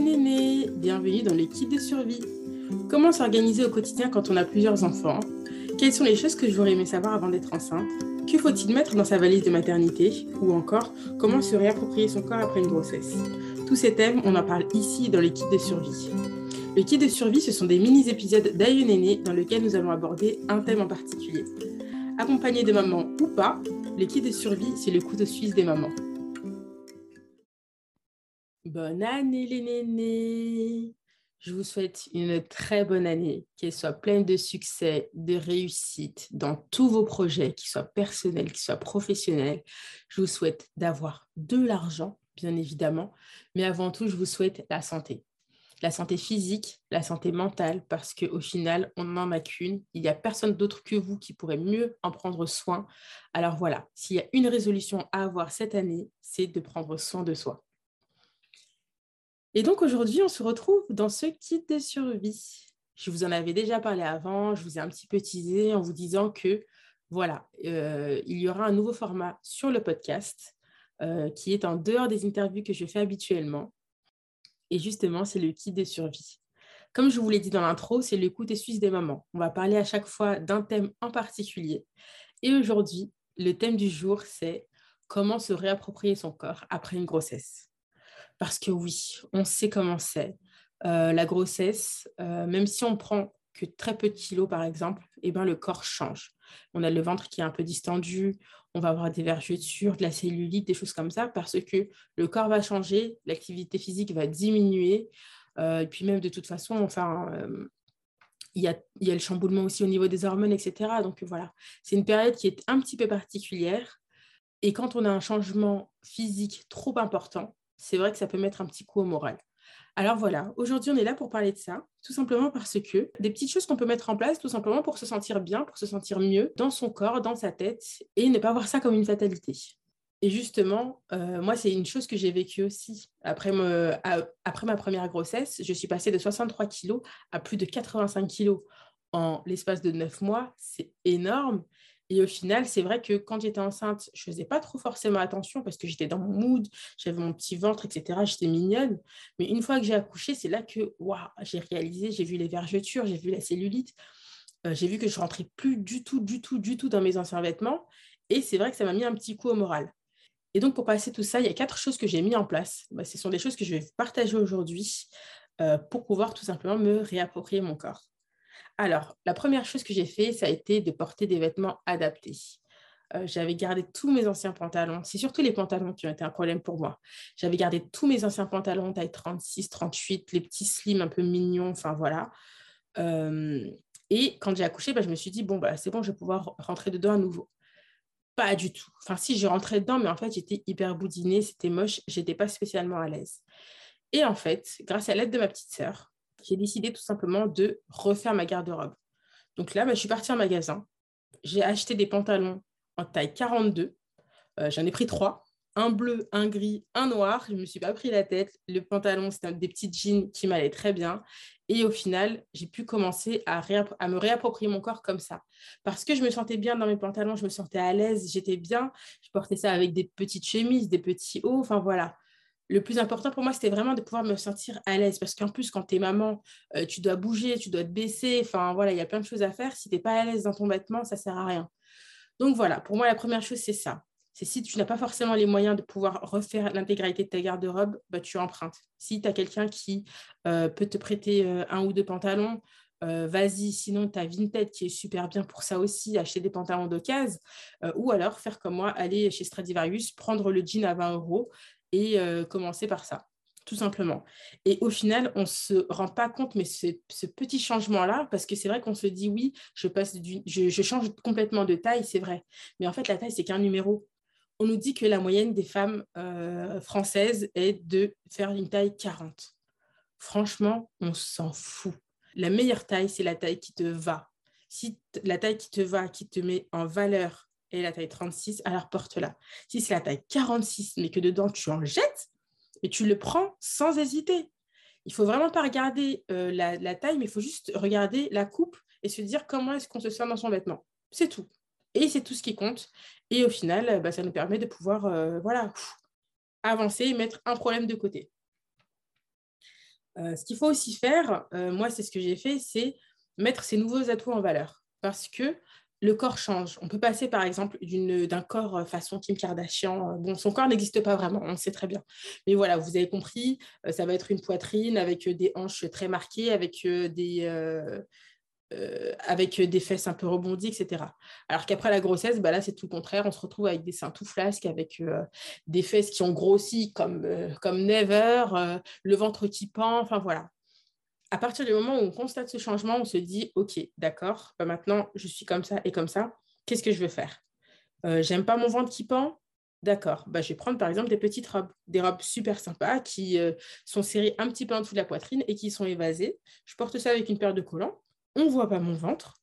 les nénés, bienvenue dans l'équipe de survie. Comment s'organiser au quotidien quand on a plusieurs enfants? Quelles sont les choses que j'aurais aimé savoir avant d'être enceinte? Que faut-il mettre dans sa valise de maternité? Ou encore, comment se réapproprier son corps après une grossesse? Tous ces thèmes, on en parle ici dans l'équipe de survie. Le kit de survie, ce sont des mini-épisodes d'Aïe Néné dans lesquels nous allons aborder un thème en particulier. Accompagné de maman ou pas, le kit de survie, c'est le couteau suisse des mamans. Bonne année les nénés Je vous souhaite une très bonne année, qu'elle soit pleine de succès, de réussite dans tous vos projets, qu'ils soient personnels, qu'ils soient professionnels. Je vous souhaite d'avoir de l'argent, bien évidemment, mais avant tout, je vous souhaite la santé. La santé physique, la santé mentale, parce qu'au final, on n'en a qu'une. Il n'y a personne d'autre que vous qui pourrait mieux en prendre soin. Alors voilà, s'il y a une résolution à avoir cette année, c'est de prendre soin de soi. Et donc aujourd'hui, on se retrouve dans ce kit de survie. Je vous en avais déjà parlé avant, je vous ai un petit peu teasé en vous disant que voilà, euh, il y aura un nouveau format sur le podcast euh, qui est en dehors des interviews que je fais habituellement. Et justement, c'est le kit de survie. Comme je vous l'ai dit dans l'intro, c'est le des suisse des mamans. On va parler à chaque fois d'un thème en particulier. Et aujourd'hui, le thème du jour, c'est comment se réapproprier son corps après une grossesse. Parce que oui, on sait comment c'est. Euh, la grossesse, euh, même si on prend que très peu de kilos, par exemple, eh ben, le corps change. On a le ventre qui est un peu distendu, on va avoir des vergetures, de la cellulite, des choses comme ça, parce que le corps va changer, l'activité physique va diminuer, euh, et puis même de toute façon, enfin, il y, a, il y a le chamboulement aussi au niveau des hormones, etc. Donc voilà, c'est une période qui est un petit peu particulière. Et quand on a un changement physique trop important, c'est vrai que ça peut mettre un petit coup au moral. Alors voilà, aujourd'hui on est là pour parler de ça, tout simplement parce que des petites choses qu'on peut mettre en place, tout simplement pour se sentir bien, pour se sentir mieux dans son corps, dans sa tête, et ne pas voir ça comme une fatalité. Et justement, euh, moi, c'est une chose que j'ai vécue aussi. Après, après ma première grossesse, je suis passée de 63 kilos à plus de 85 kilos en l'espace de 9 mois. C'est énorme. Et au final, c'est vrai que quand j'étais enceinte, je faisais pas trop forcément attention parce que j'étais dans mon mood, j'avais mon petit ventre, etc. J'étais mignonne. Mais une fois que j'ai accouché, c'est là que j'ai réalisé, j'ai vu les vergetures, j'ai vu la cellulite. Euh, j'ai vu que je rentrais plus du tout, du tout, du tout dans mes anciens vêtements. Et c'est vrai que ça m'a mis un petit coup au moral. Et donc, pour passer tout ça, il y a quatre choses que j'ai mis en place. Bah, ce sont des choses que je vais partager aujourd'hui euh, pour pouvoir tout simplement me réapproprier mon corps. Alors, la première chose que j'ai fait, ça a été de porter des vêtements adaptés. Euh, j'avais gardé tous mes anciens pantalons. C'est surtout les pantalons qui ont été un problème pour moi. J'avais gardé tous mes anciens pantalons, taille 36, 38, les petits slims un peu mignons, enfin voilà. Euh, et quand j'ai accouché, bah, je me suis dit, bon, bah, c'est bon, je vais pouvoir rentrer dedans à nouveau. Pas du tout. Enfin, si, je rentrais dedans, mais en fait, j'étais hyper boudinée, c'était moche, j'étais pas spécialement à l'aise. Et en fait, grâce à l'aide de ma petite sœur, j'ai décidé tout simplement de refaire ma garde-robe. Donc là, bah, je suis partie en magasin. J'ai acheté des pantalons en taille 42. Euh, j'en ai pris trois. Un bleu, un gris, un noir. Je ne me suis pas pris la tête. Le pantalon, c'était des petits jeans qui m'allaient très bien. Et au final, j'ai pu commencer à, à, me réapproprier mon corps comme ça. Parce que je me sentais bien dans mes pantalons, je me sentais à l'aise, j'étais bien. Je portais ça avec des petites chemises, des petits hauts. Enfin voilà le plus important pour moi, c'était vraiment de pouvoir me sentir à l'aise. Parce qu'en plus, quand tu es maman, euh, tu dois bouger, tu dois te baisser. Enfin, voilà, il y a plein de choses à faire. Si tu n'es pas à l'aise dans ton vêtement, ça ne sert à rien. Donc, voilà, pour moi, la première chose, c'est ça. C'est si tu n'as pas forcément les moyens de pouvoir refaire l'intégralité de ta garde-robe, bah, tu empruntes. Si tu as quelqu'un qui euh, peut te prêter euh, un ou deux pantalons, vas-y, sinon tu as Vinted qui est super bien pour ça aussi, acheter des pantalons d'occasion, ou alors faire comme moi, aller chez Stradivarius, prendre le jean à 20 euros et euh, commencer par ça, tout simplement. Et au final, on ne se rend pas compte, mais ce, petit changement-là, parce que c'est vrai qu'on se dit, oui, je, passe je, change complètement de taille, c'est vrai. Mais en fait, la taille, c'est qu'un numéro. On nous dit que la moyenne des femmes euh, françaises est de faire une taille 40. Franchement, on s'en fout. La meilleure taille, c'est la taille qui te va. Si la taille qui te va, qui te met en valeur et la taille 36, alors porte-la. Si c'est la taille 46, mais que dedans tu en jettes, et tu le prends sans hésiter. Il faut vraiment pas regarder euh, la, taille, mais il faut juste regarder la coupe et se dire comment est-ce qu'on se sent dans son vêtement. C'est tout. Et c'est tout ce qui compte. Et au final, bah, ça nous permet de pouvoir euh, voilà, avancer et mettre un problème de côté. ce qu'il faut aussi faire, moi, c'est ce que j'ai fait, c'est mettre ces nouveaux atouts en valeur. Parce que le corps change. On peut passer, par exemple, d'un corps façon Kim Kardashian. Bon, son corps n'existe pas vraiment, on le sait très bien. Mais voilà, vous avez compris, ça va être une poitrine avec des hanches très marquées, avec des, avec des fesses un peu rebondies, etc. Alors qu'après la grossesse, bah là, c'est tout le contraire. On se retrouve avec des seins tout flasques, avec des fesses qui ont grossi comme, comme never, le ventre qui pend, enfin voilà à partir du moment où on constate ce changement, on se dit, OK, d'accord, bah, maintenant, je suis comme ça et comme ça, qu'est-ce que je veux faire? Euh, J'aime pas mon ventre qui pend? D'accord, bah, je vais prendre par exemple des petites robes, des robes super sympas qui euh, sont serrées un petit peu en dessous de la poitrine et qui sont évasées. Je porte ça avec une paire de collants. On ne voit pas mon ventre.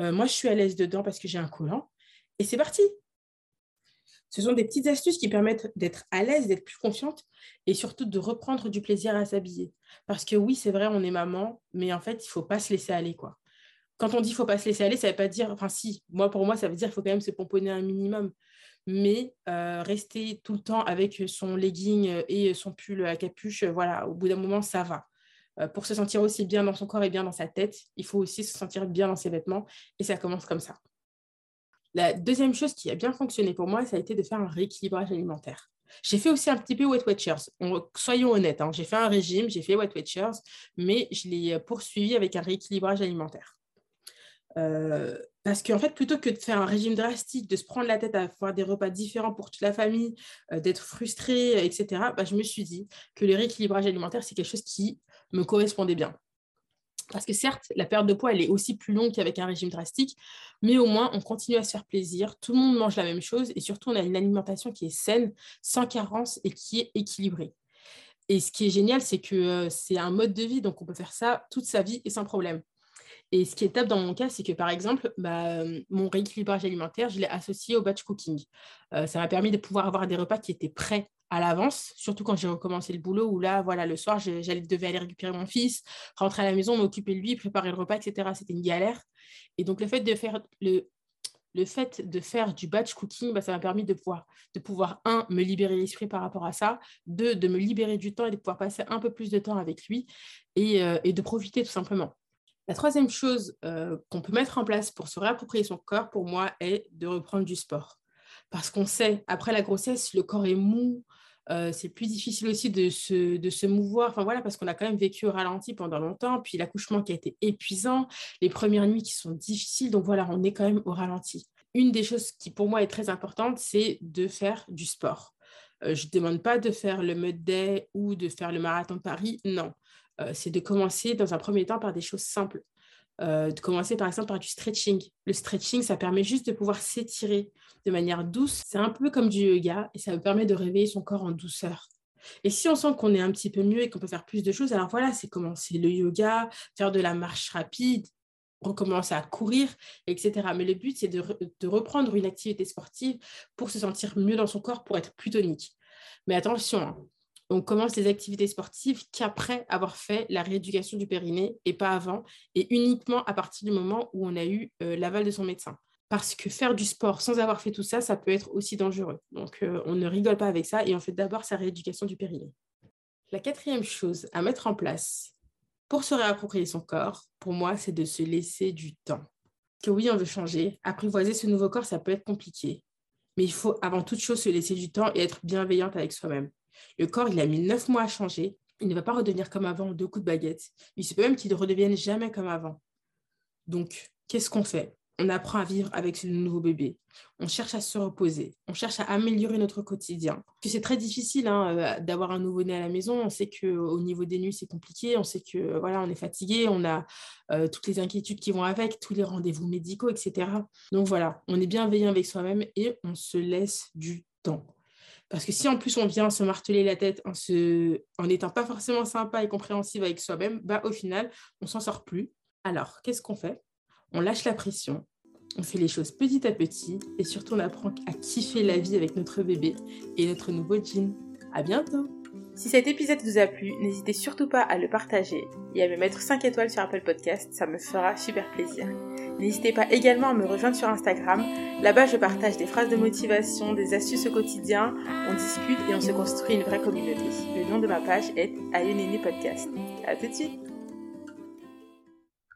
Euh, moi, je suis à l'aise dedans parce que j'ai un collant. Et c'est parti. Ce sont des petites astuces qui permettent d'être à l'aise, d'être plus confiante et surtout de reprendre du plaisir à s'habiller. Parce que oui, c'est vrai, on est maman, mais en fait, il ne faut pas se laisser aller. quoi. Quand on dit faut pas se laisser aller, ça ne veut pas dire, enfin si, moi pour moi, ça veut dire qu'il faut quand même se pomponner un minimum. Mais euh, rester tout le temps avec son legging et son pull à capuche, voilà, au bout d'un moment, ça va. Euh, pour se sentir aussi bien dans son corps et bien dans sa tête, il faut aussi se sentir bien dans ses vêtements et ça commence comme ça. La deuxième chose qui a bien fonctionné pour moi, ça a été de faire un rééquilibrage alimentaire. J'ai fait aussi un petit peu Wet Watchers. soyons honnêtes, hein. j'ai fait un régime, j'ai fait Wet Watchers, mais je l'ai poursuivi avec un rééquilibrage alimentaire. Euh, parce qu'en fait, plutôt que de faire un régime drastique, de se prendre la tête à faire des repas différents pour toute la famille, euh, d'être frustré, etc., bah, je me suis dit que le rééquilibrage alimentaire, c'est quelque chose qui me correspondait bien. Parce que certes, la perte de poids, elle est aussi plus longue qu'avec un régime drastique, mais au moins, on continue à se faire plaisir, tout le monde mange la même chose, et surtout, on a une alimentation qui est saine, sans carence et qui est équilibrée. Et ce qui est génial, c'est que euh, c'est un mode de vie, donc on peut faire ça toute sa vie et sans problème. Et ce qui est top dans mon cas, c'est que par exemple, bah, mon rééquilibrage alimentaire, je l'ai associé au batch cooking. Euh, ça m'a permis de pouvoir avoir des repas qui étaient prêts à l'avance, surtout quand j'ai recommencé le boulot, où là, voilà, le soir, j'allais devais aller récupérer mon fils, rentrer à la maison, m'occuper de lui, préparer le repas, etc. C'était une galère. Et donc, le fait de faire le, le fait de faire du batch cooking, bah, ça m'a permis de pouvoir, de pouvoir, un, me libérer l'esprit par rapport à ça, deux, de me libérer du temps et de pouvoir passer un peu plus de temps avec lui et, euh, et de profiter tout simplement. La troisième chose euh, qu'on peut mettre en place pour se réapproprier son corps, pour moi, est de reprendre du sport. Parce qu'on sait, après la grossesse, le corps est mou, euh, c'est plus difficile aussi de se, mouvoir, enfin voilà, parce qu'on a quand même vécu au ralenti pendant longtemps, puis l'accouchement qui a été épuisant, les premières nuits qui sont difficiles, donc voilà, on est quand même au ralenti. Une des choses qui pour moi est très importante, c'est de faire du sport. Euh, je ne demande pas de faire le Mud Day ou de faire le marathon de Paris, non. Euh, c'est de commencer dans un premier temps par des choses simples. Euh, de commencer par exemple par du stretching. Le stretching, ça permet juste de pouvoir s'étirer de manière douce. C'est un peu comme du yoga et ça me permet de réveiller son corps en douceur. Et si on sent qu'on est un petit peu mieux et qu'on peut faire plus de choses, alors voilà, c'est commencer le yoga, faire de la marche rapide, recommencer à courir, etc. Mais le but, c'est de, de, reprendre une activité sportive pour se sentir mieux dans son corps, pour être plus tonique. Mais attention, hein, on commence les activités sportives qu'après avoir fait la rééducation du périnée et pas avant, et uniquement à partir du moment où on a eu euh, l'aval de son médecin. Parce que faire du sport sans avoir fait tout ça, ça peut être aussi dangereux. Donc euh, on ne rigole pas avec ça et on fait d'abord sa rééducation du périnée. La quatrième chose à mettre en place pour se réapproprier son corps, pour moi, c'est de se laisser du temps. Que oui, on veut changer. Apprivoiser ce nouveau corps, ça peut être compliqué. Mais il faut avant toute chose se laisser du temps et être bienveillante avec soi-même. Le corps, il a mis neuf mois à changer. Il ne va pas redevenir comme avant, deux coups de baguette. Il se peut même qu'il ne redevienne jamais comme avant. Donc, qu'est-ce qu'on fait? On apprend à vivre avec ce nouveau bébé. On cherche à se reposer. On cherche à améliorer notre quotidien. c'est très difficile hein, euh, d'avoir un nouveau-né à la maison. On sait qu'au niveau des nuits, c'est compliqué. On sait que voilà, on est fatigué. On a euh, toutes les inquiétudes qui vont avec, tous les rendez-vous médicaux, etc. Donc voilà, on est bienveillant avec soi-même et on se laisse du temps. Parce que si en plus on vient se marteler la tête en se... en n'étant pas forcément sympa et compréhensif avec soi-même, bah au final, on s'en sort plus. Alors, qu'est-ce qu'on fait? On lâche la pression, on fait les choses petit à petit et surtout on apprend à kiffer la vie avec notre bébé et notre nouveau jean. À bientôt Si cet épisode vous a plu, n'hésitez surtout pas à le partager et à me mettre 5 étoiles sur Apple Podcast, ça me fera super plaisir. N'hésitez pas également à me rejoindre sur Instagram. Là-bas, je partage des phrases de motivation, des astuces au quotidien, on discute et on se construit une vraie communauté. Le nom de ma page est Ayonene Podcast. À tout de suite